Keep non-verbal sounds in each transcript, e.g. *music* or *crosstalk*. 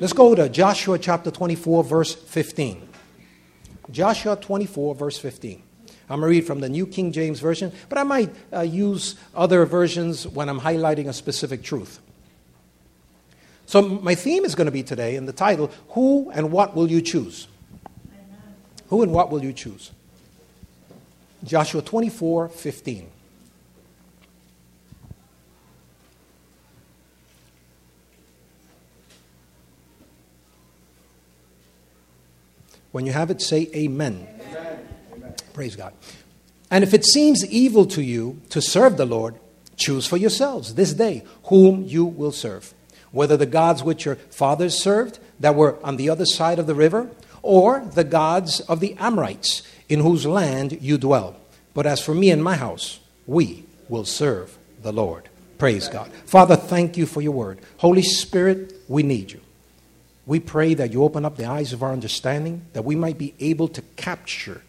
Let's go to Joshua chapter 24, verse 15. Joshua 24, verse 15. I'm going to read from the New King James Version, but I might uh, use other versions when I'm highlighting a specific truth. So, my theme is going to be today in the title Who and What Will You Choose? Who and What Will You Choose? Joshua 24, 15. When you have it, say amen. amen. Praise God. And if it seems evil to you to serve the Lord, choose for yourselves this day whom you will serve, whether the gods which your fathers served that were on the other side of the river, or the gods of the Amorites in whose land you dwell. But as for me and my house, we will serve the Lord. Praise God. Father, thank you for your word. Holy Spirit, we need you. We pray that you open up the eyes of our understanding, that we might be able to capture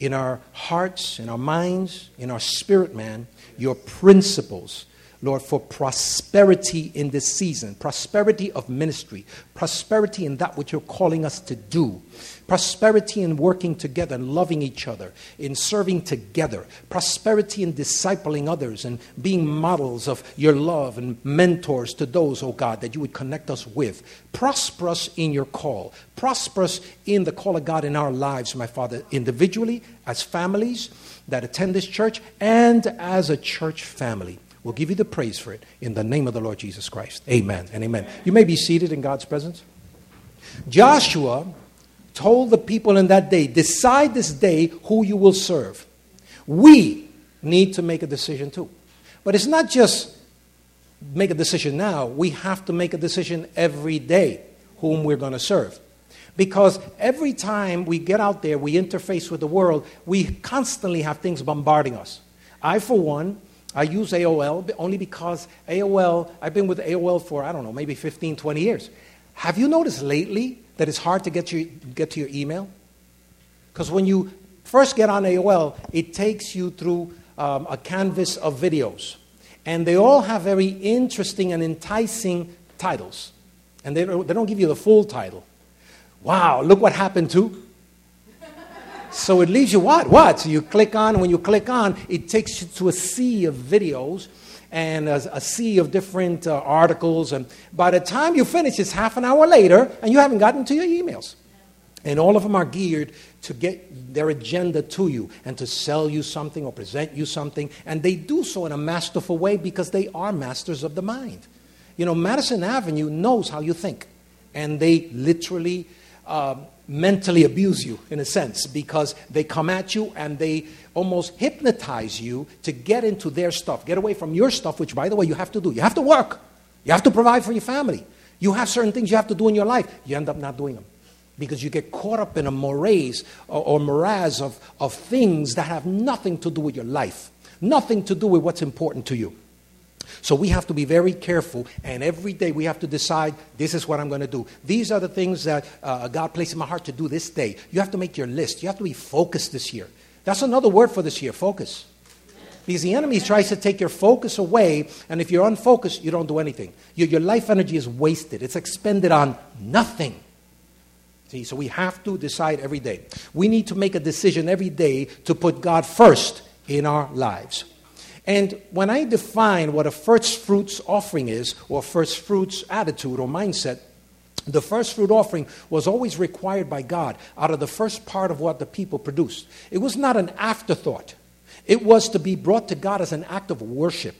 in our hearts, in our minds, in our spirit man, your principles Lord, for prosperity in this season, prosperity of ministry, prosperity in that which you're calling us to do, prosperity in working together and loving each other, in serving together, prosperity in discipling others and being models of your love and mentors to those, oh God, that you would connect us with. Prosper us in your call, prosper us in the call of God in our lives, my Father, individually, as families that attend this church, and as a church family. We'll give you the praise for it in the name of the Lord Jesus Christ. Amen and amen. You may be seated in God's presence. Joshua told the people in that day, decide this day who you will serve. We need to make a decision too. But it's not just make a decision now, we have to make a decision every day whom we're going to serve. Because every time we get out there, we interface with the world, we constantly have things bombarding us. I, for one, I use AOL only because AOL, I've been with AOL for, I don't know, maybe 15, 20 years. Have you noticed lately that it's hard to get, you, get to your email? Because when you first get on AOL, it takes you through um, a canvas of videos. And they all have very interesting and enticing titles. And they don't, they don't give you the full title. Wow, look what happened to so it leaves you what? What? So you click on, when you click on, it takes you to a sea of videos and a, a sea of different uh, articles. And by the time you finish, it's half an hour later, and you haven't gotten to your emails. And all of them are geared to get their agenda to you and to sell you something or present you something. And they do so in a masterful way because they are masters of the mind. You know, Madison Avenue knows how you think, and they literally um, mentally abuse you in a sense because they come at you and they almost hypnotize you to get into their stuff, get away from your stuff, which, by the way, you have to do. You have to work, you have to provide for your family. You have certain things you have to do in your life. You end up not doing them because you get caught up in a morass or, or morass of, of things that have nothing to do with your life, nothing to do with what's important to you. So we have to be very careful, and every day we have to decide this is what I'm going to do. These are the things that uh, God placed in my heart to do this day. You have to make your list. You have to be focused this year. That's another word for this year focus. Because the enemy tries to take your focus away, and if you're unfocused, you don't do anything. Your, your life energy is wasted, it's expended on nothing. See, so we have to decide every day. We need to make a decision every day to put God first in our lives. And when I define what a first fruits offering is, or first fruits attitude or mindset, the first fruit offering was always required by God out of the first part of what the people produced. It was not an afterthought, it was to be brought to God as an act of worship.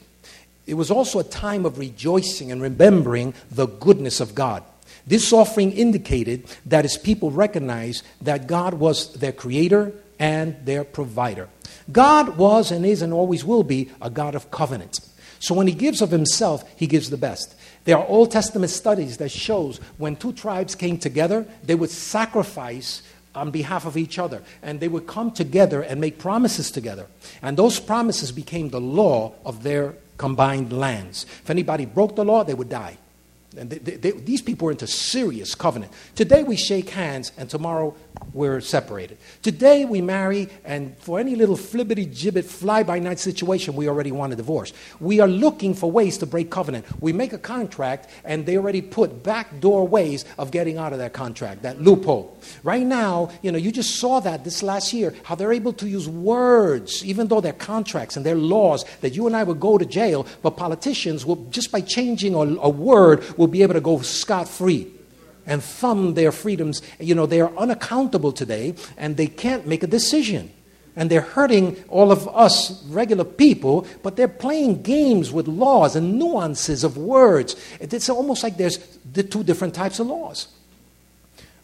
It was also a time of rejoicing and remembering the goodness of God. This offering indicated that his people recognized that God was their creator and their provider. God was and is and always will be a God of covenant. So when he gives of himself, he gives the best. There are Old Testament studies that shows when two tribes came together, they would sacrifice on behalf of each other and they would come together and make promises together. And those promises became the law of their combined lands. If anybody broke the law, they would die. And they, they, these people are into serious covenant. Today we shake hands, and tomorrow we're separated. Today we marry, and for any little flibbity gibbet, fly by night situation, we already want a divorce. We are looking for ways to break covenant. We make a contract, and they already put backdoor ways of getting out of that contract, that loophole. Right now, you know, you just saw that this last year, how they're able to use words, even though they're contracts and they're laws, that you and I would go to jail, but politicians will, just by changing a, a word, will be able to go scot free and thumb their freedoms. You know, they are unaccountable today and they can't make a decision. And they're hurting all of us regular people, but they're playing games with laws and nuances of words. It's almost like there's the two different types of laws.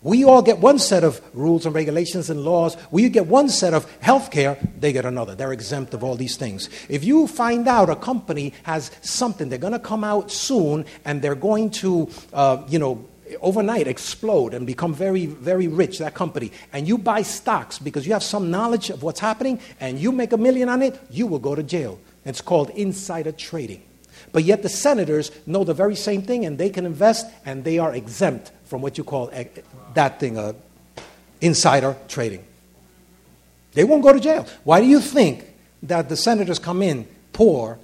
We all get one set of rules and regulations and laws. We get one set of health care, they get another. They're exempt of all these things. If you find out a company has something, they're going to come out soon and they're going to, uh, you know, overnight explode and become very, very rich, that company, and you buy stocks because you have some knowledge of what's happening and you make a million on it, you will go to jail. It's called insider trading. But yet the senators know the very same thing and they can invest and they are exempt from what you call that thing, uh, insider trading. They won't go to jail. Why do you think that the senators come in poor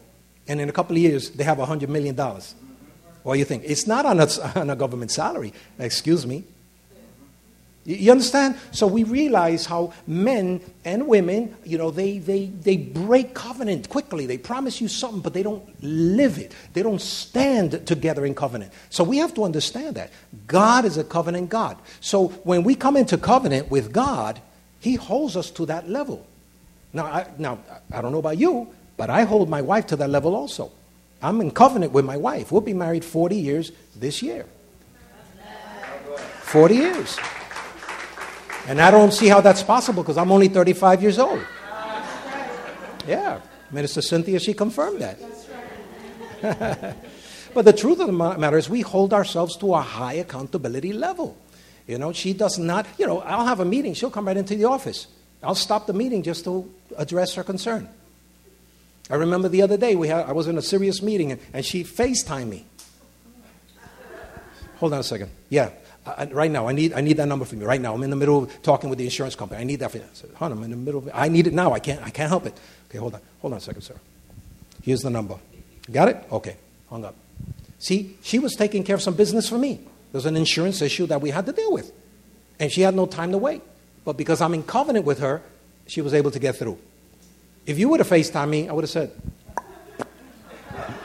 and in a couple of years they have $100 million? What do you think? It's not on a, *laughs* on a government salary, excuse me. You understand? So we realize how men and women, you know, they, they, they break covenant quickly. They promise you something, but they don't live it. They don't stand together in covenant. So we have to understand that. God is a covenant God. So when we come into covenant with God, He holds us to that level. Now, I, now, I don't know about you, but I hold my wife to that level also. I'm in covenant with my wife. We'll be married 40 years this year. 40 years. And I don't see how that's possible because I'm only 35 years old. Yeah, Minister Cynthia, she confirmed that. *laughs* but the truth of the matter is, we hold ourselves to a high accountability level. You know, she does not, you know, I'll have a meeting, she'll come right into the office. I'll stop the meeting just to address her concern. I remember the other day, we had, I was in a serious meeting and, and she FaceTimed me. Hold on a second. Yeah, I, right now, I need, I need that number from you. Right now, I'm in the middle of talking with the insurance company. I need that for you. I said, hon, I'm in the middle of. I need it now. I can't, I can't help it. Okay, hold on. Hold on a second, sir. Here's the number. Got it? Okay, hung up. See, she was taking care of some business for me. There's an insurance issue that we had to deal with. And she had no time to wait. But because I'm in covenant with her, she was able to get through. If you would have FaceTime me, I would have said, *laughs*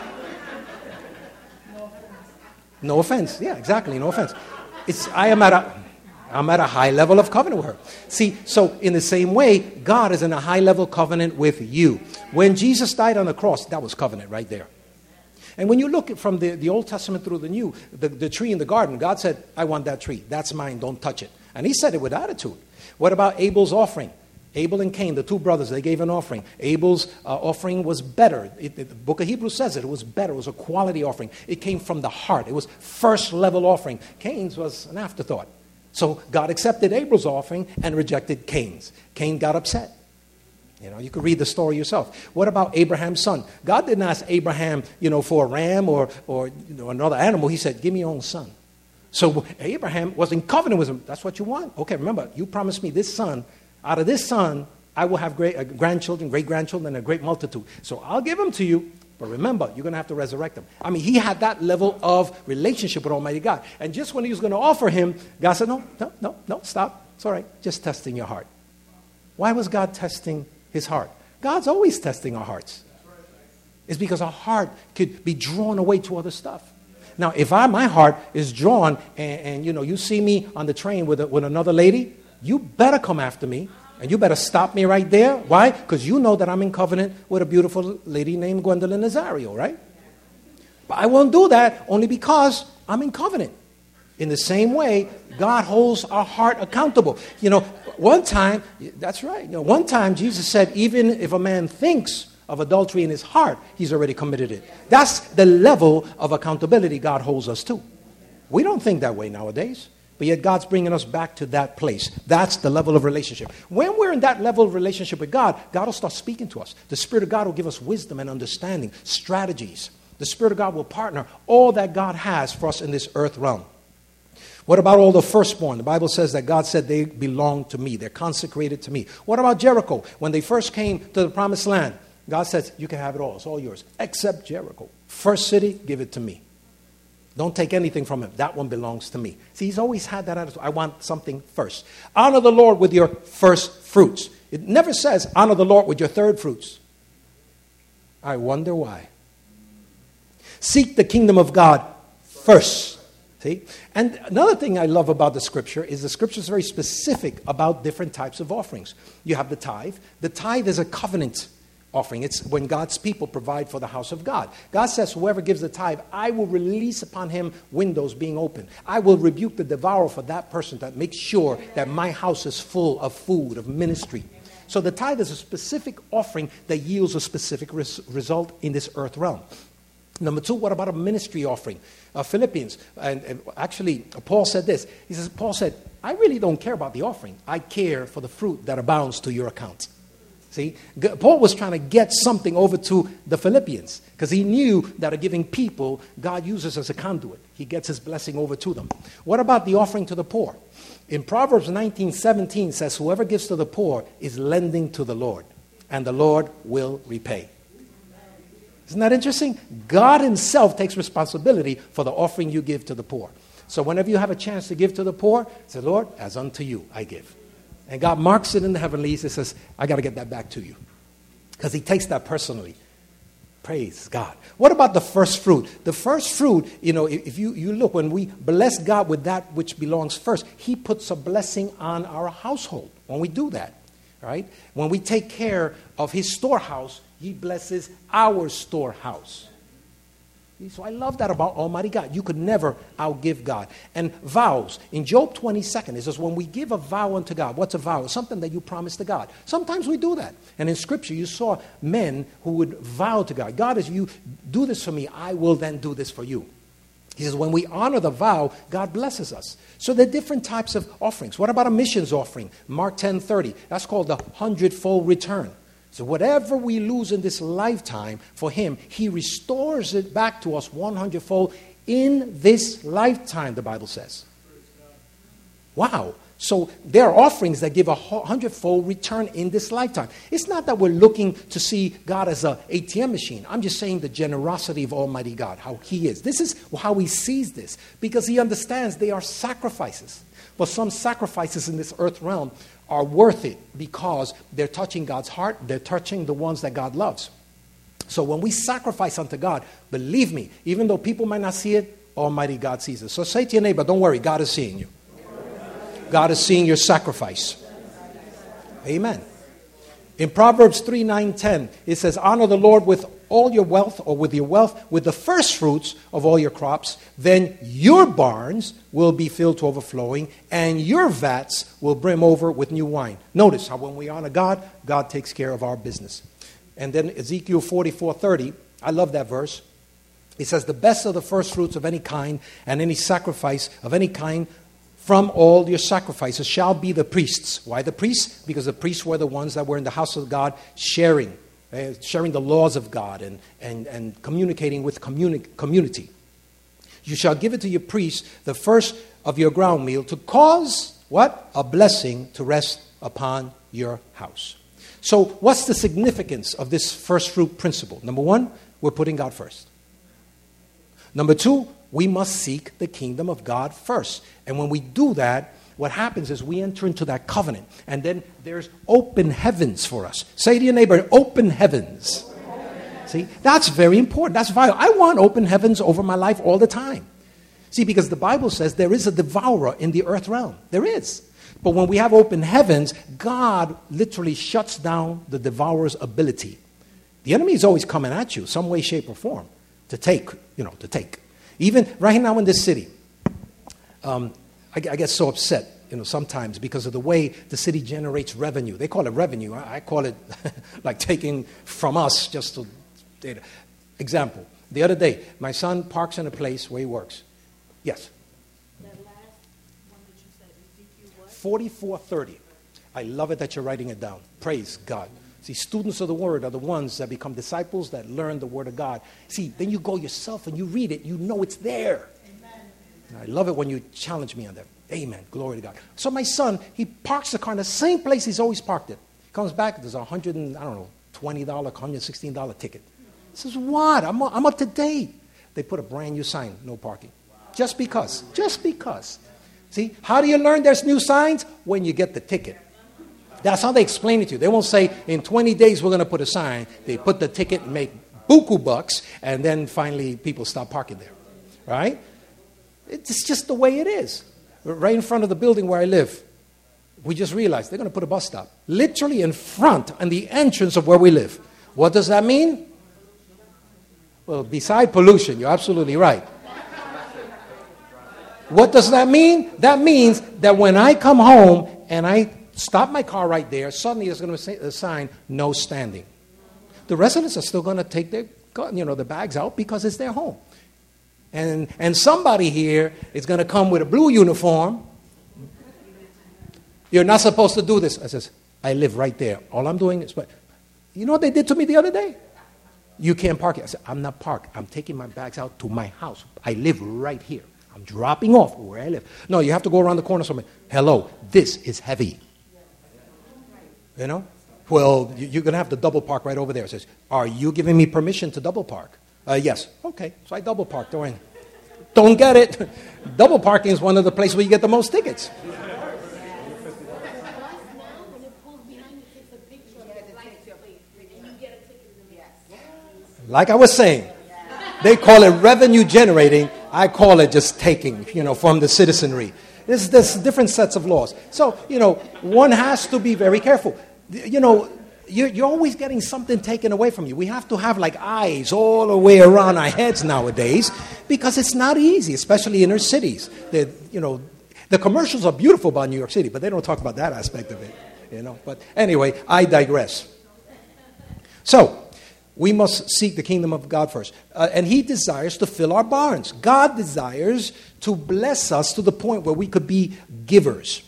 No offense. Yeah, exactly. No offense. It's, I am at a, I'm at a high level of covenant with her. See, so in the same way, God is in a high level covenant with you. When Jesus died on the cross, that was covenant right there. And when you look from the, the Old Testament through the New, the, the tree in the garden, God said, I want that tree. That's mine. Don't touch it. And he said it with attitude. What about Abel's offering? Abel and Cain, the two brothers, they gave an offering. Abel's uh, offering was better. It, it, the book of Hebrews says it. It was better. It was a quality offering. It came from the heart. It was first level offering. Cain's was an afterthought. So God accepted Abel's offering and rejected Cain's. Cain got upset. You know, you could read the story yourself. What about Abraham's son? God didn't ask Abraham, you know, for a ram or, or you know, another animal. He said, Give me your own son. So Abraham was in covenant with him. That's what you want. Okay, remember, you promised me this son out of this son, I will have great uh, grandchildren, great grandchildren, and a great multitude. So I'll give them to you, but remember, you're going to have to resurrect them. I mean, he had that level of relationship with Almighty God. And just when he was going to offer him, God said, No, no, no, no, stop. It's all right. Just testing your heart. Why was God testing his heart? God's always testing our hearts. It's because our heart could be drawn away to other stuff. Now, if I, my heart is drawn and, and you know, you see me on the train with, a, with another lady, you better come after me and you better stop me right there. Why? Because you know that I'm in covenant with a beautiful lady named Gwendolyn Nazario, right? But I won't do that only because I'm in covenant. In the same way, God holds our heart accountable. You know, one time, that's right. You know, one time Jesus said, even if a man thinks of adultery in his heart, he's already committed it. That's the level of accountability God holds us to. We don't think that way nowadays. But yet God's bringing us back to that place. That's the level of relationship. When we're in that level of relationship with God, God will start speaking to us. The Spirit of God will give us wisdom and understanding, strategies. The Spirit of God will partner all that God has for us in this earth realm. What about all the firstborn? The Bible says that God said they belong to me, they're consecrated to me. What about Jericho? When they first came to the promised land, God says, You can have it all, it's all yours, except Jericho. First city, give it to me. Don't take anything from him. That one belongs to me. See, he's always had that attitude. I want something first. Honor the Lord with your first fruits. It never says honor the Lord with your third fruits. I wonder why. Seek the kingdom of God first. See? And another thing I love about the scripture is the scripture is very specific about different types of offerings. You have the tithe. The tithe is a covenant offering. It's when God's people provide for the house of God. God says, Whoever gives the tithe, I will release upon him windows being open. I will rebuke the devourer for that person that makes sure that my house is full of food, of ministry. So the tithe is a specific offering that yields a specific res- result in this earth realm. Number two, what about a ministry offering? Uh, Philippians, and, and actually, Paul said this. He says, Paul said, I really don't care about the offering. I care for the fruit that abounds to your account. See, Paul was trying to get something over to the Philippians because he knew that a giving people God uses as a conduit. He gets his blessing over to them. What about the offering to the poor? In Proverbs 19:17 says, "Whoever gives to the poor is lending to the Lord, and the Lord will repay." Isn't that interesting? God Himself takes responsibility for the offering you give to the poor. So whenever you have a chance to give to the poor, say, Lord, as unto you I give. And God marks it in the heavenlies and says, I got to get that back to you. Because He takes that personally. Praise God. What about the first fruit? The first fruit, you know, if you, you look, when we bless God with that which belongs first, He puts a blessing on our household when we do that, right? When we take care of His storehouse, He blesses our storehouse. So I love that about Almighty God. You could never outgive God. And vows. In Job 22nd, it says, when we give a vow unto God, what's a vow? It's something that you promise to God. Sometimes we do that. And in Scripture, you saw men who would vow to God, God, as you do this for me, I will then do this for you. He says, when we honor the vow, God blesses us. So there are different types of offerings. What about a missions offering? Mark 10 30. That's called the hundredfold return. So, whatever we lose in this lifetime for Him, He restores it back to us 100 fold in this lifetime, the Bible says. Wow. So, there are offerings that give a hundredfold return in this lifetime. It's not that we're looking to see God as an ATM machine. I'm just saying the generosity of Almighty God, how He is. This is how He sees this, because He understands they are sacrifices. But some sacrifices in this earth realm are worth it because they're touching God's heart, they're touching the ones that God loves. So when we sacrifice unto God, believe me, even though people might not see it, Almighty God sees it. So say to your neighbor, don't worry, God is seeing you. God is seeing your sacrifice. Amen. In Proverbs 3 9 10, it says, Honor the Lord with all your wealth, or with your wealth, with the first fruits of all your crops, then your barns will be filled to overflowing, and your vats will brim over with new wine. Notice how when we honor God, God takes care of our business. And then Ezekiel 44 30, I love that verse. It says, The best of the first fruits of any kind, and any sacrifice of any kind from all your sacrifices shall be the priests. Why the priests? Because the priests were the ones that were in the house of God sharing, uh, sharing the laws of God and, and, and communicating with communi- community. You shall give it to your priests, the first of your ground meal, to cause what? A blessing to rest upon your house. So, what's the significance of this first fruit principle? Number one, we're putting God first. Number two, we must seek the kingdom of God first. And when we do that, what happens is we enter into that covenant, and then there's open heavens for us. Say to your neighbor, open heavens. See, that's very important. That's vital. I want open heavens over my life all the time. See, because the Bible says there is a devourer in the earth realm. There is. But when we have open heavens, God literally shuts down the devourer's ability. The enemy is always coming at you, some way, shape, or form, to take, you know, to take. Even right now in this city, um, I, I, get so upset, you know, sometimes because of the way the city generates revenue. They call it revenue. I, I call it *laughs* like taking from us just to. Data. Example: The other day, my son parks in a place where he works. Yes. Forty-four thirty. I love it that you're writing it down. Praise God. See, students of the Word are the ones that become disciples that learn the Word of God. See, then you go yourself and you read it, you know it's there. I love it when you challenge me on that. Amen. Glory to God. So my son, he parks the car in the same place he's always parked it. Comes back, there's a hundred and, I don't know, $20, $116 ticket. He says, what? I'm, I'm up to date. They put a brand new sign, no parking. Just because. Just because. See, how do you learn there's new signs? When you get the ticket. That's how they explain it to you. They won't say, in 20 days we're going to put a sign. They put the ticket and make buku bucks, and then finally people stop parking there. Right? It's just the way it is. Right in front of the building where I live, we just realized they're going to put a bus stop literally in front and the entrance of where we live. What does that mean? Well, beside pollution, you're absolutely right. What does that mean? That means that when I come home and I stop my car right there, suddenly there's going to be a sign, no standing. The residents are still going to take their, you know, the bags out because it's their home. And, and somebody here is going to come with a blue uniform. You're not supposed to do this. I says, I live right there. All I'm doing is, but you know what they did to me the other day? You can't park here. I said, I'm not parked. I'm taking my bags out to my house. I live right here. I'm dropping off where I live. No, you have to go around the corner somewhere. Hello, this is heavy. You know? Well, you're going to have to double park right over there. It says, Are you giving me permission to double park? Uh, yes. Okay. So I double park. Don't, don't get it. *laughs* double parking is one of the places where you get the most tickets. Like I was saying, they call it revenue generating. I call it just taking, you know, from the citizenry. There's, there's different sets of laws. So, you know, one has to be very careful. You know, you're, you're, always getting something taken away from you. We have to have like eyes all the way around our heads nowadays because it's not easy, especially inner cities. The, you know, the commercials are beautiful about New York City, but they don't talk about that aspect of it. You know, but anyway, I digress. So, we must seek the kingdom of God first. Uh, and He desires to fill our barns. God desires to bless us to the point where we could be givers.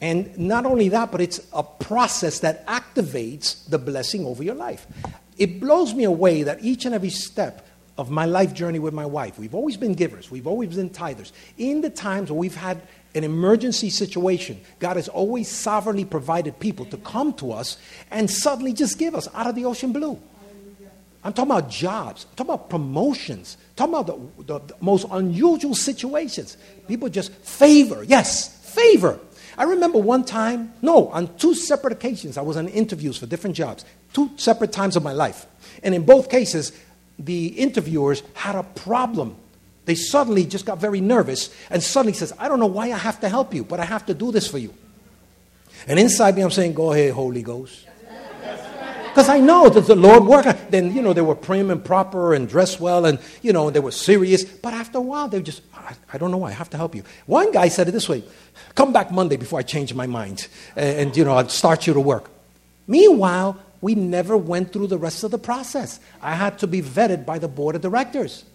And not only that, but it's a process that activates the blessing over your life. It blows me away that each and every step of my life journey with my wife, we've always been givers, we've always been tithers. In the times where we've had an emergency situation, God has always sovereignly provided people to come to us and suddenly just give us out of the ocean blue. I'm talking about jobs. I'm talking about promotions. Talking about the, the, the most unusual situations. People just favor. Yes, favor. I remember one time, no, on two separate occasions, I was on interviews for different jobs, two separate times of my life. And in both cases, the interviewers had a problem. They suddenly just got very nervous and suddenly says, I don't know why I have to help you, but I have to do this for you. And inside me, I'm saying, Go ahead, Holy Ghost. Because I know that the Lord worked. Then, you know, they were prim and proper and dressed well and, you know, they were serious. But after a while, they just, I, I don't know why, I have to help you. One guy said it this way Come back Monday before I change my mind. And, and you know, I'll start you to work. Meanwhile, we never went through the rest of the process. I had to be vetted by the board of directors.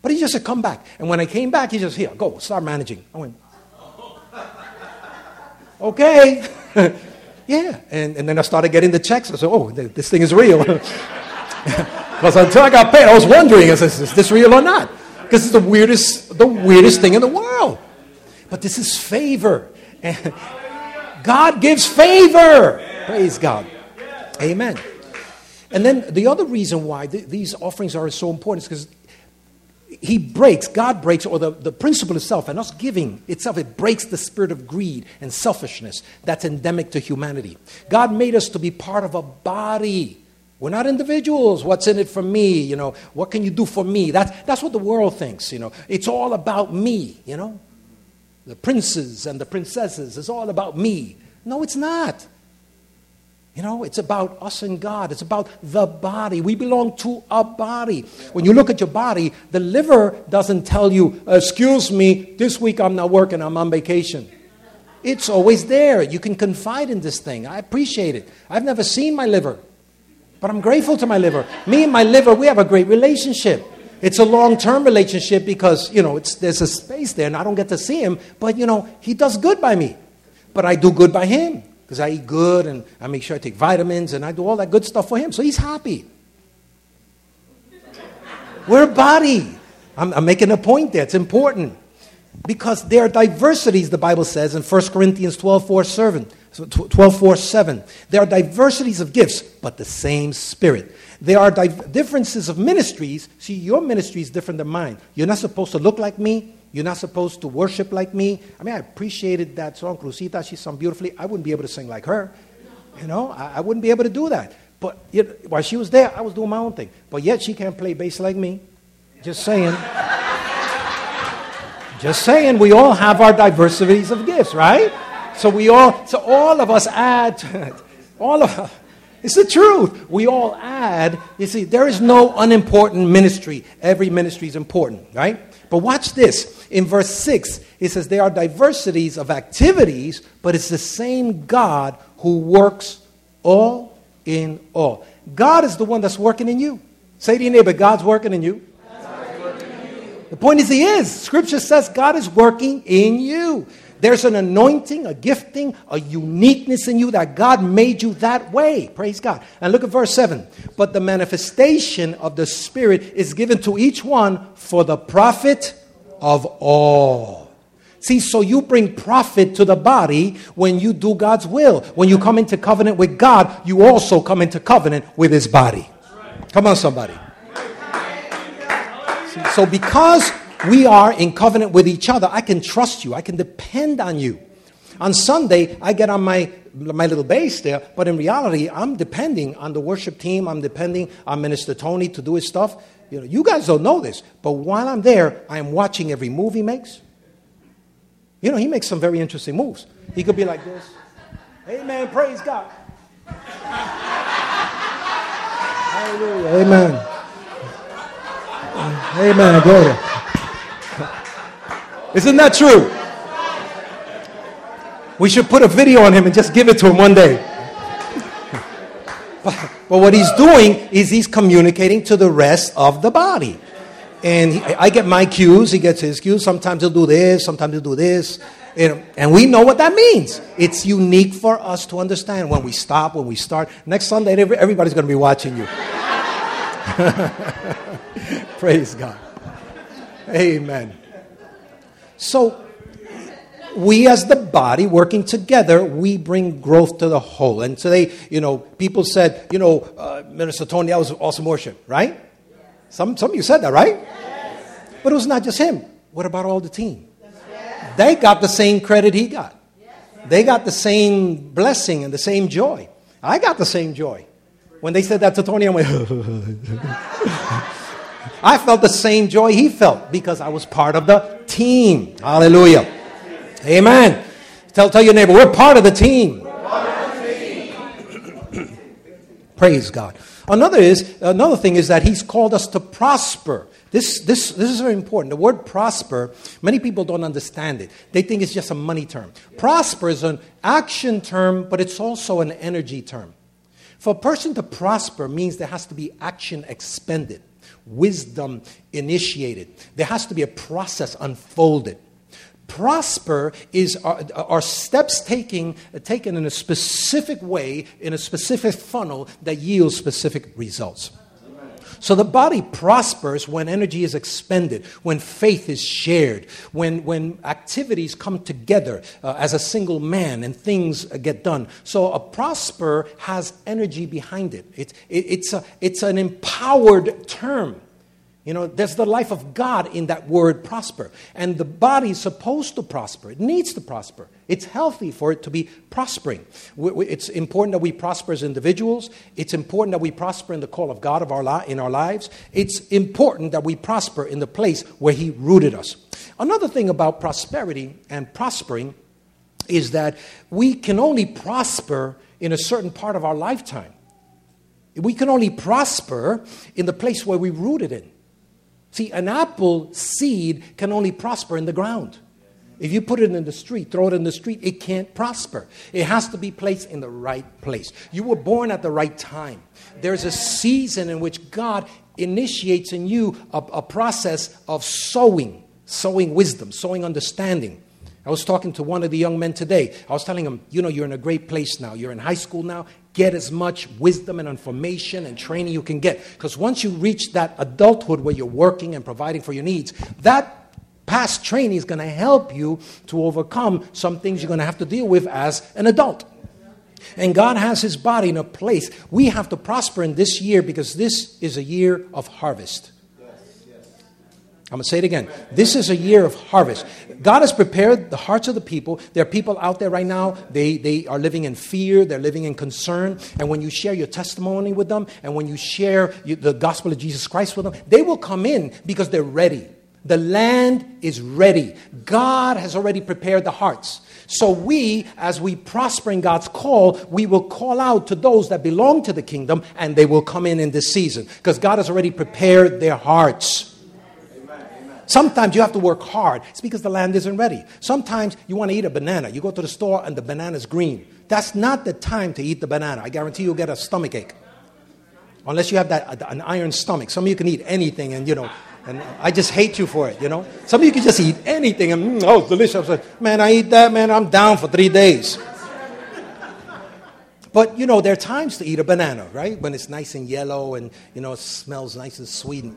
But he just said, come back. And when I came back, he just, here, go, start managing. I went, *laughs* okay. *laughs* yeah. And, and then I started getting the checks. I said, oh, this thing is real. *laughs* Because until I got paid, I was wondering, is this, is this real or not? Because it's the weirdest, the weirdest thing in the world. But this is favor. *laughs* God gives favor. Praise God. Amen. And then the other reason why th- these offerings are so important is because he breaks, God breaks, or the, the principle itself, and us giving itself, it breaks the spirit of greed and selfishness that's endemic to humanity. God made us to be part of a body. We're not individuals. What's in it for me? You know, what can you do for me? That's, that's what the world thinks, you know. It's all about me, you know. The princes and the princesses, it's all about me. No, it's not. You know, it's about us and God. It's about the body. We belong to a body. When you look at your body, the liver doesn't tell you, excuse me, this week I'm not working, I'm on vacation. It's always there. You can confide in this thing. I appreciate it. I've never seen my liver, but I'm grateful to my liver. Me and my liver, we have a great relationship. It's a long term relationship because, you know, there's a space there and I don't get to see him, but, you know, he does good by me. But I do good by him. Because I eat good and I make sure I take vitamins and I do all that good stuff for him. So he's happy. We're a body. I'm, I'm making a point there. It's important. Because there are diversities, the Bible says in 1 Corinthians 12 4, 7, 12, 4, 7. There are diversities of gifts, but the same Spirit. There are di- differences of ministries. See, your ministry is different than mine. You're not supposed to look like me. You're not supposed to worship like me. I mean, I appreciated that song, Crucita. She sung beautifully. I wouldn't be able to sing like her. You know, I, I wouldn't be able to do that. But yet, while she was there, I was doing my own thing. But yet, she can't play bass like me. Just saying. Just saying, we all have our diversities of gifts, right? So we all, so all of us add to it. All of us. It's the truth. We all add. You see, there is no unimportant ministry. Every ministry is important, right? But watch this. In verse 6, it says, There are diversities of activities, but it's the same God who works all in all. God is the one that's working in you. Say to your neighbor, God's working in you. The point is, He is. Scripture says God is working in you. There's an anointing, a gifting, a uniqueness in you that God made you that way. Praise God. And look at verse 7. But the manifestation of the Spirit is given to each one for the profit of all. See, so you bring profit to the body when you do God's will. When you come into covenant with God, you also come into covenant with His body. Come on, somebody. So, because we are in covenant with each other, I can trust you, I can depend on you. On Sunday, I get on my, my little bass there, but in reality, I'm depending on the worship team, I'm depending on Minister Tony to do his stuff. You, know, you guys don't know this, but while I'm there, I'm watching every move he makes. You know, he makes some very interesting moves. He could be like this Amen, praise God. Hallelujah, amen. Amen. Glory. Isn't that true? We should put a video on him and just give it to him one day. But, but what he's doing is he's communicating to the rest of the body. And he, I get my cues, he gets his cues. Sometimes he'll do this, sometimes he'll do this. And, and we know what that means. It's unique for us to understand when we stop, when we start. Next Sunday, everybody's going to be watching you. *laughs* Praise God. Amen. So, we as the body working together, we bring growth to the whole. And today, you know, people said, you know, uh, Minister Tony, that was awesome worship, right? Some, some of you said that, right? Yes. But it was not just him. What about all the team? Yes. They got the same credit he got. Yes. They got the same blessing and the same joy. I got the same joy. When they said that to Tony, I went, *laughs* *laughs* I felt the same joy he felt because I was part of the team. Hallelujah. Amen. Tell, tell your neighbor, we're part of the team. *clears throat* Praise God. Another is another thing is that he's called us to prosper. This, this, this is very important. The word prosper, many people don't understand it. They think it's just a money term. Prosper is an action term, but it's also an energy term. For a person to prosper means there has to be action expended, wisdom initiated. There has to be a process unfolded. Prosper is our, our steps taking, taken in a specific way, in a specific funnel that yields specific results. So the body prospers when energy is expended, when faith is shared, when, when activities come together uh, as a single man and things uh, get done. So a prosper has energy behind it. it, it it's, a, it's an empowered term. You know, there's the life of God in that word prosper. And the body is supposed to prosper. It needs to prosper. It's healthy for it to be prospering. It's important that we prosper as individuals. It's important that we prosper in the call of God of our li- in our lives. It's important that we prosper in the place where He rooted us. Another thing about prosperity and prospering is that we can only prosper in a certain part of our lifetime. We can only prosper in the place where we rooted in. See, an apple seed can only prosper in the ground. If you put it in the street, throw it in the street, it can't prosper. It has to be placed in the right place. You were born at the right time. There's a season in which God initiates in you a, a process of sowing, sowing wisdom, sowing understanding. I was talking to one of the young men today. I was telling him, you know, you're in a great place now. You're in high school now. Get as much wisdom and information and training you can get. Because once you reach that adulthood where you're working and providing for your needs, that past training is going to help you to overcome some things you're going to have to deal with as an adult. And God has His body in a place. We have to prosper in this year because this is a year of harvest. I'm going to say it again. This is a year of harvest. God has prepared the hearts of the people. There are people out there right now, they, they are living in fear, they're living in concern. And when you share your testimony with them, and when you share the gospel of Jesus Christ with them, they will come in because they're ready. The land is ready. God has already prepared the hearts. So we, as we prosper in God's call, we will call out to those that belong to the kingdom and they will come in in this season because God has already prepared their hearts. Sometimes you have to work hard. It's because the land isn't ready. Sometimes you want to eat a banana. You go to the store and the banana is green. That's not the time to eat the banana. I guarantee you'll get a stomach ache. Unless you have that, an iron stomach. Some of you can eat anything and, you know, and I just hate you for it, you know. Some of you can just eat anything and, mm, oh, it's delicious. Man, I eat that, man, I'm down for three days. But, you know, there are times to eat a banana, right? When it's nice and yellow and, you know, it smells nice and sweet. And,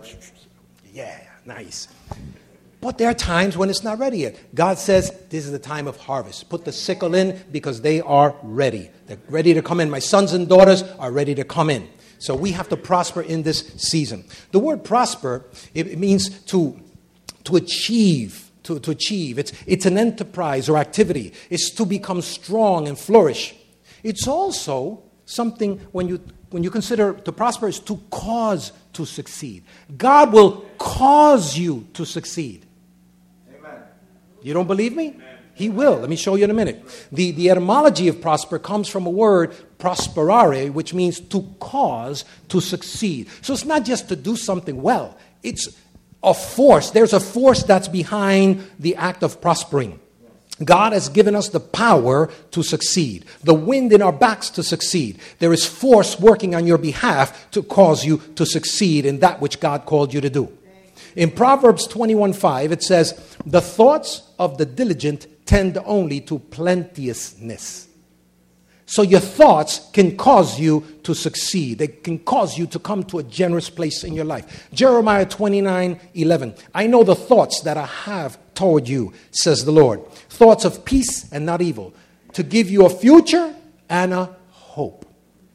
yeah, nice. But there are times when it's not ready yet. God says this is the time of harvest. Put the sickle in because they are ready. They're ready to come in. My sons and daughters are ready to come in. So we have to prosper in this season. The word prosper, it means to, to achieve. To, to achieve. It's, it's an enterprise or activity. It's to become strong and flourish. It's also something when you when you consider to prosper is to cause to succeed. God will cause you to succeed. Amen. You don't believe me? Amen. He will. Let me show you in a minute. The, the etymology of prosper comes from a word, prosperare, which means to cause to succeed. So it's not just to do something well, it's a force. There's a force that's behind the act of prospering. God has given us the power to succeed, the wind in our backs to succeed. There is force working on your behalf to cause you to succeed in that which God called you to do. In Proverbs 21 5, it says, The thoughts of the diligent tend only to plenteousness. So your thoughts can cause you to succeed. They can cause you to come to a generous place in your life. Jeremiah 29 11. I know the thoughts that I have toward you, says the Lord. Thoughts of peace and not evil, to give you a future and a hope.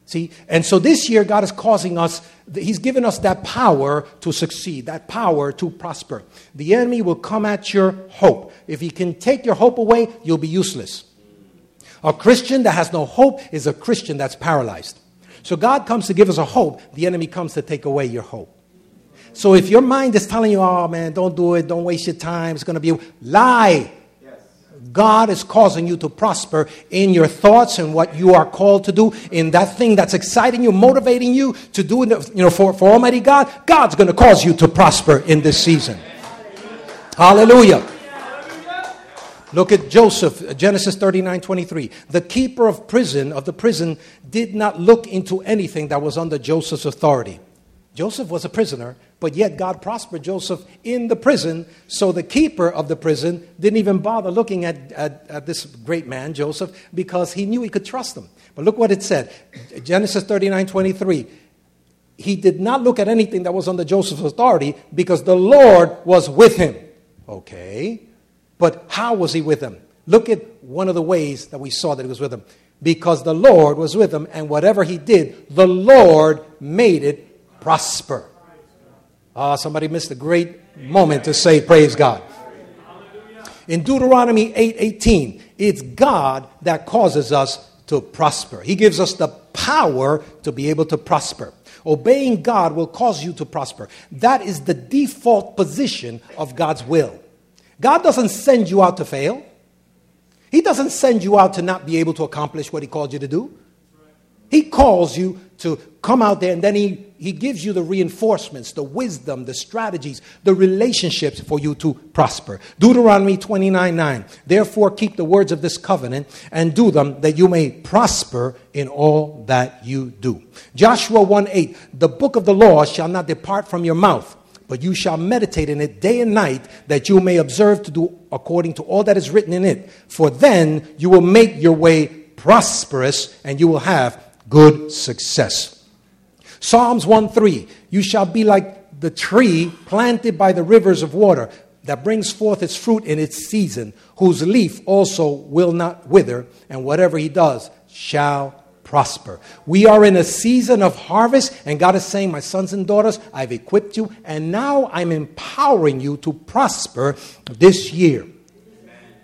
See? And so this year, God is causing us, He's given us that power to succeed, that power to prosper. The enemy will come at your hope. If he can take your hope away, you'll be useless. A Christian that has no hope is a Christian that's paralyzed. So God comes to give us a hope, the enemy comes to take away your hope. So if your mind is telling you, oh man, don't do it, don't waste your time, it's going to be lie. God is causing you to prosper in your thoughts and what you are called to do, in that thing that's exciting you, motivating you to do, it you know, for, for Almighty God. God's going to cause you to prosper in this season. Hallelujah. Look at Joseph, Genesis 39 23. The keeper of prison, of the prison, did not look into anything that was under Joseph's authority. Joseph was a prisoner, but yet God prospered Joseph in the prison. So the keeper of the prison didn't even bother looking at, at, at, this great man, Joseph, because he knew he could trust him. But look what it said Genesis 39 23. He did not look at anything that was under Joseph's authority because the Lord was with him. Okay. But how was he with him? Look at one of the ways that we saw that he was with him. Because the Lord was with him, and whatever he did, the Lord made it prosper. Ah, somebody missed a great moment to say, Praise God. In Deuteronomy 8 18, it's God that causes us to prosper. He gives us the power to be able to prosper. Obeying God will cause you to prosper. That is the default position of God's will. God doesn't send you out to fail. He doesn't send you out to not be able to accomplish what He called you to do. He calls you to come out there and then he, he gives you the reinforcements, the wisdom, the strategies, the relationships for you to prosper. Deuteronomy 29 9. Therefore, keep the words of this covenant and do them that you may prosper in all that you do. Joshua 1 8. The book of the law shall not depart from your mouth but you shall meditate in it day and night, that you may observe to do according to all that is written in it. For then you will make your way prosperous, and you will have good success. Psalms 1 3 You shall be like the tree planted by the rivers of water that brings forth its fruit in its season, whose leaf also will not wither, and whatever he does shall prosper. We are in a season of harvest, and God is saying, My sons and daughters, I've equipped you, and now I'm empowering you to prosper this year.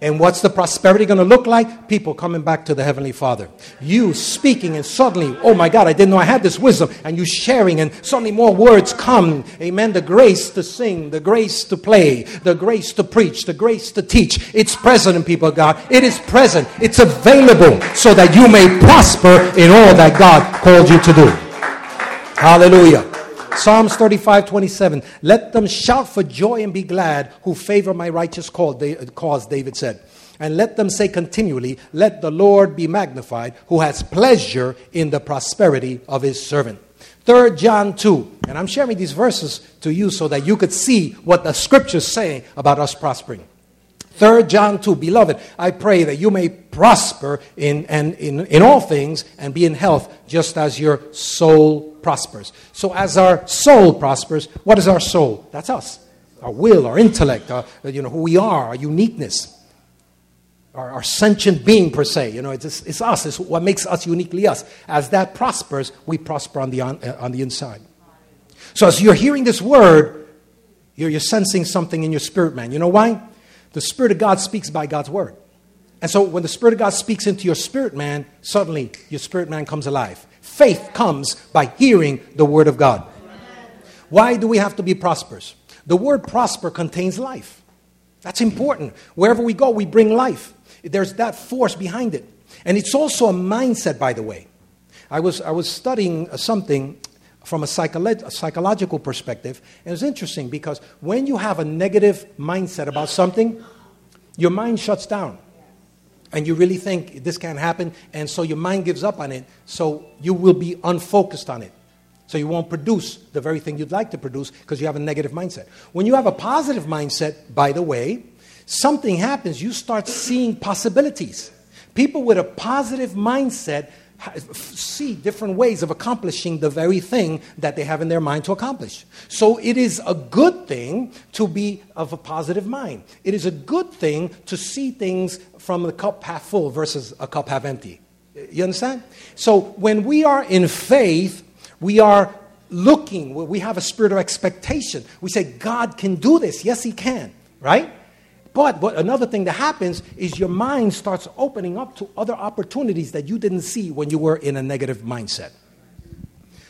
And what's the prosperity going to look like? People coming back to the Heavenly Father. You speaking, and suddenly, oh my God, I didn't know I had this wisdom. And you sharing, and suddenly more words come. Amen. The grace to sing, the grace to play, the grace to preach, the grace to teach. It's present in people, God. It is present. It's available so that you may prosper in all that God called you to do. Hallelujah. Psalms 35, 27. Let them shout for joy and be glad who favor my righteous uh, cause, David said. And let them say continually, Let the Lord be magnified, who has pleasure in the prosperity of his servant. 3 John 2. And I'm sharing these verses to you so that you could see what the scriptures say about us prospering. 3 John 2, beloved, I pray that you may prosper in, and in, in all things and be in health just as your soul prospers. So, as our soul prospers, what is our soul? That's us. Our will, our intellect, our, you know, who we are, our uniqueness, our, our sentient being, per se. You know, it's, it's us. It's what makes us uniquely us. As that prospers, we prosper on the, on, uh, on the inside. So, as you're hearing this word, you're, you're sensing something in your spirit, man. You know why? The Spirit of God speaks by God's word. And so when the Spirit of God speaks into your spirit man, suddenly your spirit man comes alive. Faith comes by hearing the word of God. Why do we have to be prosperous? The word prosper contains life. That's important. Wherever we go, we bring life. There's that force behind it. And it's also a mindset, by the way. I was, I was studying something from a, psycholo- a, psychological perspective. And it's interesting because when you have a negative mindset about something, your mind shuts down. And you really think this can't happen, and so your mind gives up on it, so you will be unfocused on it. So you won't produce the very thing you'd like to produce because you have a negative mindset. When you have a positive mindset, by the way, something happens. You start seeing possibilities. People with a positive mindset see different ways of accomplishing the very thing that they have in their mind to accomplish. So it is a good thing to be of a positive mind. It is a good thing to see things from the cup half full versus a cup half empty. You understand? So when we are in faith, we are looking, we have a spirit of expectation. We say, God can do this. Yes, He can, right? But what, another thing that happens is your mind starts opening up to other opportunities that you didn't see when you were in a negative mindset.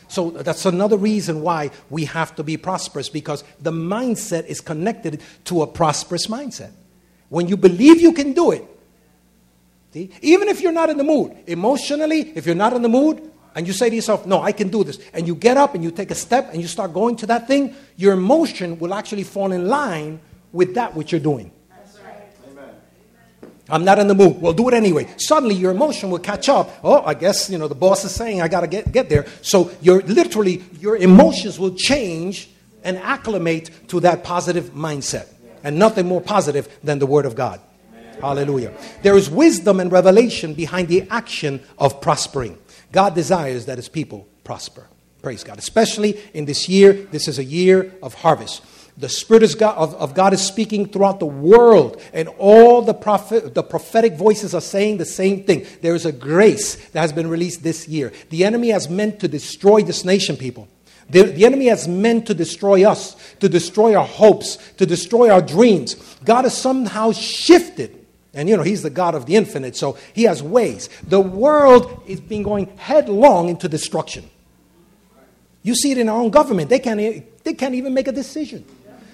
So that's another reason why we have to be prosperous because the mindset is connected to a prosperous mindset. When you believe you can do it, see, even if you're not in the mood, emotionally, if you're not in the mood, and you say to yourself, No, I can do this, and you get up and you take a step and you start going to that thing, your emotion will actually fall in line with that which you're doing. I'm not in the mood. Well, do it anyway. Suddenly your emotion will catch up. Oh, I guess, you know, the boss is saying I got to get, get there. So you're literally, your emotions will change and acclimate to that positive mindset. And nothing more positive than the Word of God. Hallelujah. There is wisdom and revelation behind the action of prospering. God desires that his people prosper. Praise God. Especially in this year, this is a year of harvest. The Spirit of God, of, of God is speaking throughout the world, and all the, prophet, the prophetic voices are saying the same thing. There is a grace that has been released this year. The enemy has meant to destroy this nation, people. The, the, enemy has meant to destroy us, to destroy our hopes, to destroy our dreams. God has somehow shifted. And you know, He's the God of the infinite, so He has ways. The world is being going headlong into destruction. You see it in our own government. They can't, they can't even make a decision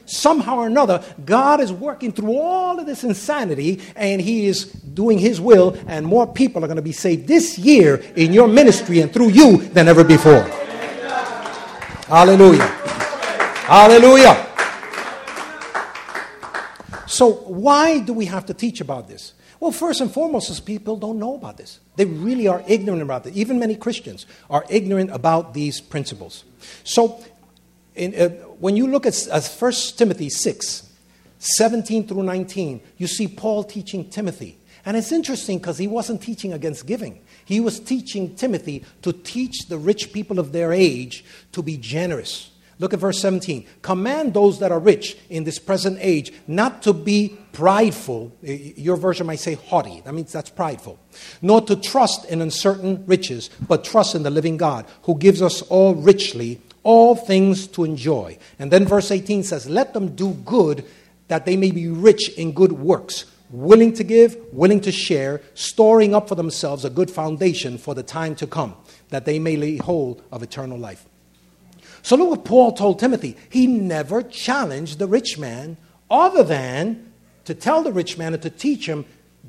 somehow or another, God is working through all of this insanity and He is doing His will, and more people are going to be saved this year in your ministry and through you than ever before. Hallelujah. Hallelujah. So, why do we have to teach about this? Well, first and foremost, is people don't know about this. They really are ignorant about this. Even many Christians are ignorant about these principles. So, in, uh, when you look at uh, 1 Timothy 6, 17 through 19, you see Paul teaching Timothy. And it's interesting because he wasn't teaching against giving. He was teaching Timothy to teach the rich people of their age to be generous. Look at verse 17. Command those that are rich in this present age not to be prideful. Your version might say haughty. That means that's prideful. Nor to trust in uncertain riches, but trust in the living God who gives us all richly all things to enjoy. And then verse 18 says, Let them do good that they may be rich in good works, willing to give, willing to share, storing up for themselves a good foundation for the time to come, that they may lay hold of eternal life. So look what Paul told Timothy. He never challenged the rich man other than to tell the rich man and to teach him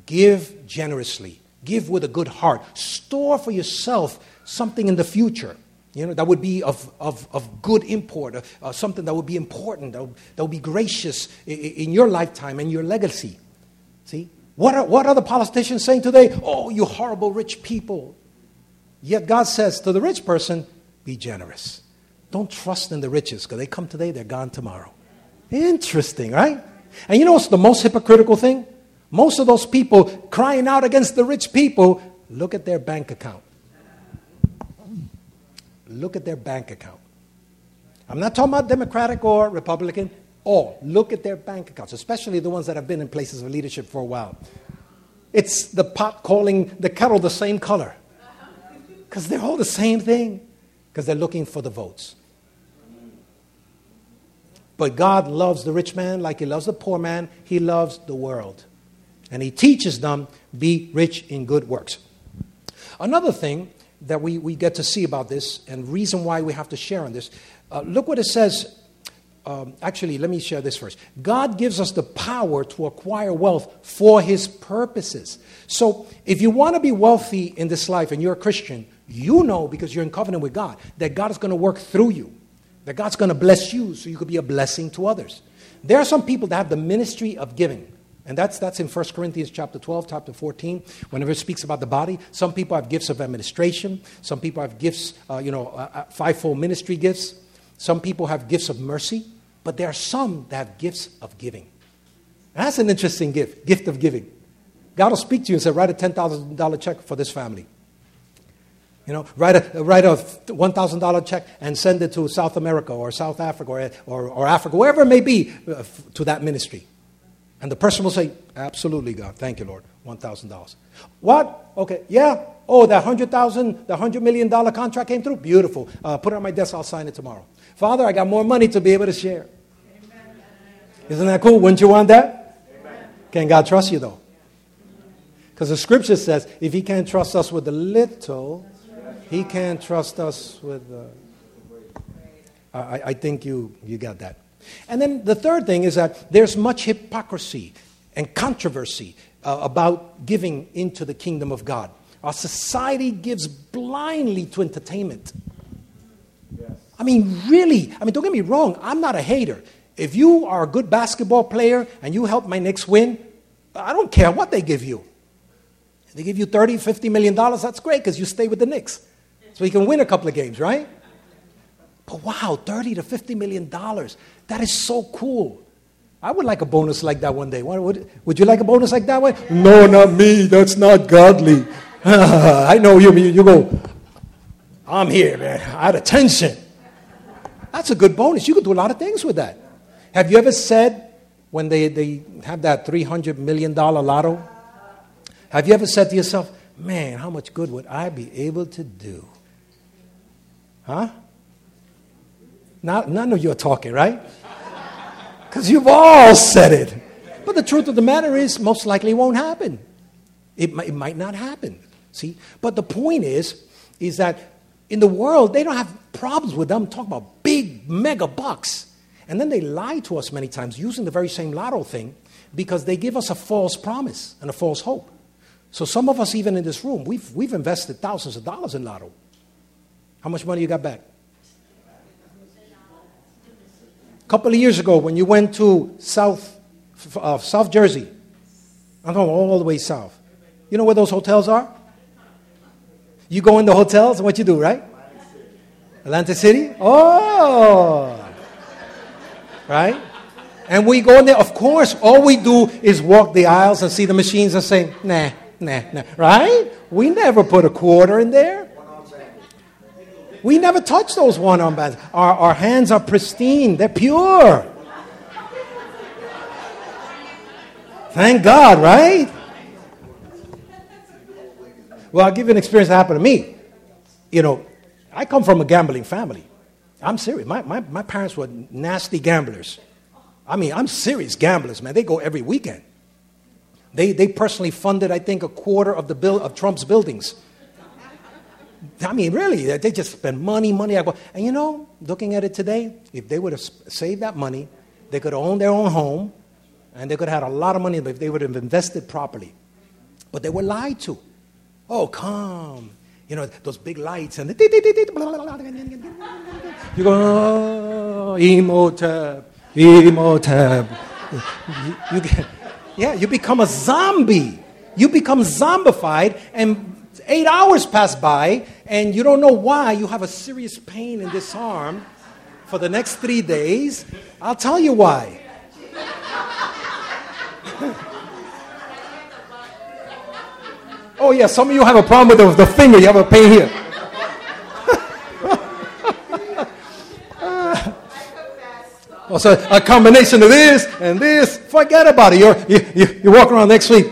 give generously, give with a good heart, store for yourself something in the future you know, that would be of, of, of good import, uh, uh, something that would be important, that would, that would be gracious in, in, your lifetime and your legacy. See? What are, what are the politicians saying today? Oh, you horrible rich people. Yet God says to the rich person, be generous. Don't trust in the riches because they come today, they're gone tomorrow. Interesting, right? And you know what's the most hypocritical thing? Most of those people crying out against the rich people look at their bank account look at their bank account. I'm not talking about Democratic or Republican. All look at their bank accounts, especially the ones that have been in places of leadership for a while. It's the pot calling the kettle the same color because they're all the same thing because they're looking for the votes. But God loves the rich man like he loves the poor man. He loves the world. And he teaches them be rich in good works. Another thing that we, we get to see about this and reason why we have to share on this. Uh, look what it says. Um, actually, let me share this first. God gives us the power to acquire wealth for his purposes. So, if you want to be wealthy in this life and you're a Christian, you know because you're in covenant with God that God is going to work through you, that God's going to bless you so you could be a blessing to others. There are some people that have the ministry of giving. And that's, that's in 1 Corinthians chapter 12, chapter 14, whenever it speaks about the body. Some people have gifts of administration. Some people have gifts, uh, you know, uh, uh, fivefold ministry gifts. Some people have gifts of mercy. But there are some that have gifts of giving. That's an interesting gift, gift of giving. God will speak to you and say, write a $10,000 check for this family. You know, write a, write a $1,000 check and send it to South America or South Africa or, or, or Africa, wherever it may be, uh, to that ministry. And the person will say, Absolutely, God. Thank you, Lord. $1,000. What? Okay. Yeah. Oh, that 100000 the $100 million contract came through? Beautiful. Uh, put it on my desk. I'll sign it tomorrow. Father, I got more money to be able to share. Amen. Isn't that cool? Wouldn't you want that? Amen. Can God trust you, though? Because the scripture says if He can't trust us with the little, He can't trust us with the. I, I think you, you got that. And then the third thing is that there's much hypocrisy and controversy uh, about giving into the kingdom of God. Our society gives blindly to entertainment. Yes. I mean, really, I mean, don't get me wrong, I'm not a hater. If you are a good basketball player and you help my Knicks win, I don't care what they give you. They give you 30, 50 million dollars, that's great because you stay with the Knicks. So you can win a couple of games, right? But wow, 30 to 50 million dollars. That is so cool. I would like a bonus like that one day. Would, would you like a bonus like that one? No, not me. That's not godly. *laughs* I know you. You go, I'm here, man. Out of tension. That's a good bonus. You could do a lot of things with that. Have you ever said, when they, they have that $300 million lotto, have you ever said to yourself, man, how much good would I be able to do? Huh? Not, none of you are talking, right? Because you've all said it. But the truth of the matter is, most likely it won't happen. It might, it might not happen. See? But the point is, is that in the world, they don't have problems with them talking about big, mega bucks. And then they lie to us many times using the very same lotto thing because they give us a false promise and a false hope. So some of us, even in this room, we've, we've invested thousands of dollars in lotto. How much money you got back? A couple of years ago, when you went to South, uh, South Jersey, I'm going all the way south. You know where those hotels are? You go in the hotels and what you do, right? Atlantic City? Oh! right? And we go in there, of course, all we do is walk the aisles and see the machines and say, nah, nah, nah, right? We never put a quarter in there. We never touch those one arm bands. Our, our hands are pristine, they're pure. Thank God, right? Well, I'll give you an experience that happened to me. You know, I come from a gambling family. I'm serious. My, my, my parents were nasty gamblers. I mean, I'm serious gamblers, man. They go every weekend. They, they personally funded, I think, a quarter of, the bill, of Trump's buildings. I mean, really, they just spend money, money. And you know, looking at it today, if they would have saved that money, they could own their own home, and they could have had a lot of money if they would have invested properly. But they were lied to. Oh, come. You know, those big lights and you go, oh, Imhotep. Imhotep. You, you, yeah, you become a zombie. You become zombified, and eight hours pass by, and you don't know why. You have a serious pain in this arm for the next three days. I'll tell you why. oh, yeah, some of you have a problem with the, the finger, you have a pain here. *laughs* So a combination of this and this. Forget about it. You're, you, you, you're walking around next week.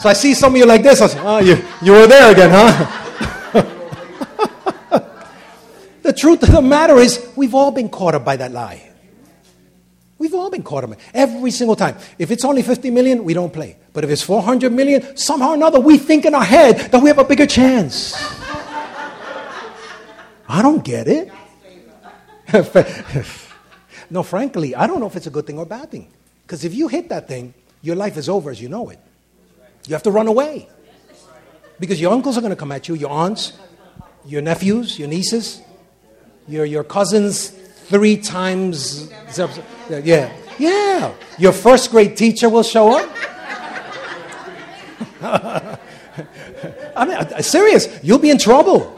So I see some of you like this. I say, oh, you, you were there again, huh? *laughs* the truth of the matter is, we've all been caught up by that lie. We've all been caught up every single time. If it's only 50 million, we don't play. But if it's 400 million, somehow or another, we think in our head that we have a bigger chance. *laughs* I don't get it. *laughs* No, frankly, I don't know if it's a good thing or a bad thing. Because if you hit that thing, your life is over as you know it. You have to run away. Because your uncles are going to come at you, your aunts, your nephews, your nieces, your, your cousins, three times. Yeah. Yeah. Your first grade teacher will show up. *laughs* I mean, serious. You'll be in trouble.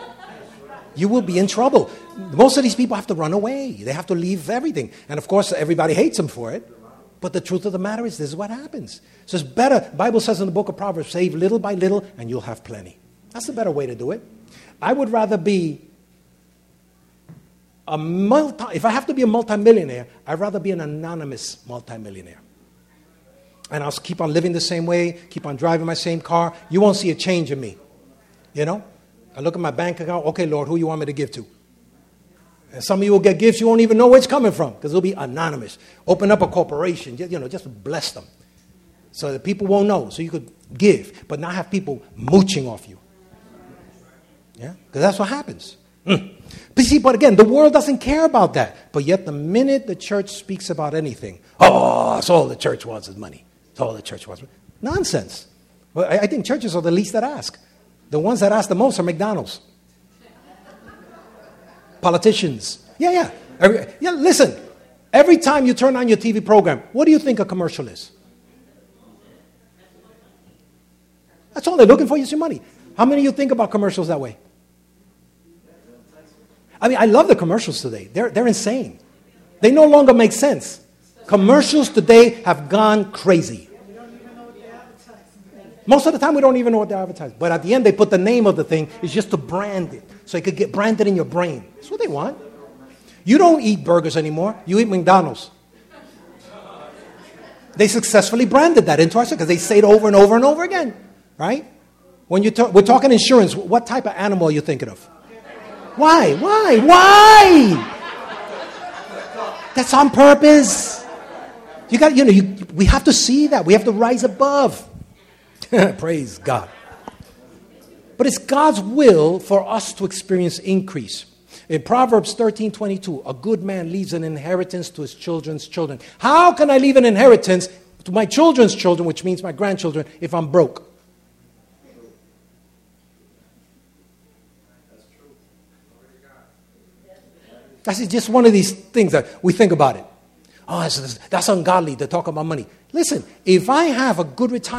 You will be in trouble most of these people have to run away. They have to leave everything. And of course, everybody hates them for it. But the truth of the matter is, this is what happens. So it's better. Bible says in the book of Proverbs, save little by little and you'll have plenty. That's the better way to do it. I would rather be a multi, if I have to be a multimillionaire, I'd rather be an anonymous multimillionaire. And I'll keep on living the same way, keep on driving my same car. You won't see a change in me. You know? I look at my bank account, okay, Lord, who you want me to give to? And some of you will get gifts you won't even know where it's coming from because it'll be anonymous. Open up a corporation, you know, just bless them. So that people won't know. So you could give, but not have people mooching off you. Yeah? Because that's what happens. Mm. But see, but again, the world doesn't care about that. But yet, the minute the church speaks about anything, oh, that's all the church wants is money. That's all the church wants. Nonsense. Well, I, I think churches are the least that ask. The ones that ask the most are McDonald's politicians. Yeah, yeah. Every, yeah, listen. Every time you turn on your TV program, what do you think a commercial is? That's all they're looking for is your money. How many of you think about commercials that way? I mean, I love the commercials today. They're, they're insane. They no longer make sense. Commercials today have gone crazy. Most of the time, we don't even know what they're advertising. But at the end, they put the name of the thing, it's just to brand it. So it could get branded in your brain. That's what they want. You don't eat burgers anymore, you eat McDonald's. They successfully branded that into our because they say it over and over and over again, right? When you talk, we're talking insurance, what type of animal are you thinking of? Why? Why? Why? That's on purpose. You got, you know, you, we have to see that. We have to rise above. *laughs* Praise God. But it's God's will for us to experience increase. In Proverbs 13 22, a good man leaves an inheritance to his children's children. How can I leave an inheritance to my children's children, which means my grandchildren, if I'm broke? That's just one of these things that we think about it. Oh, that's, that's ungodly to talk about money. Listen, if I have a good retirement,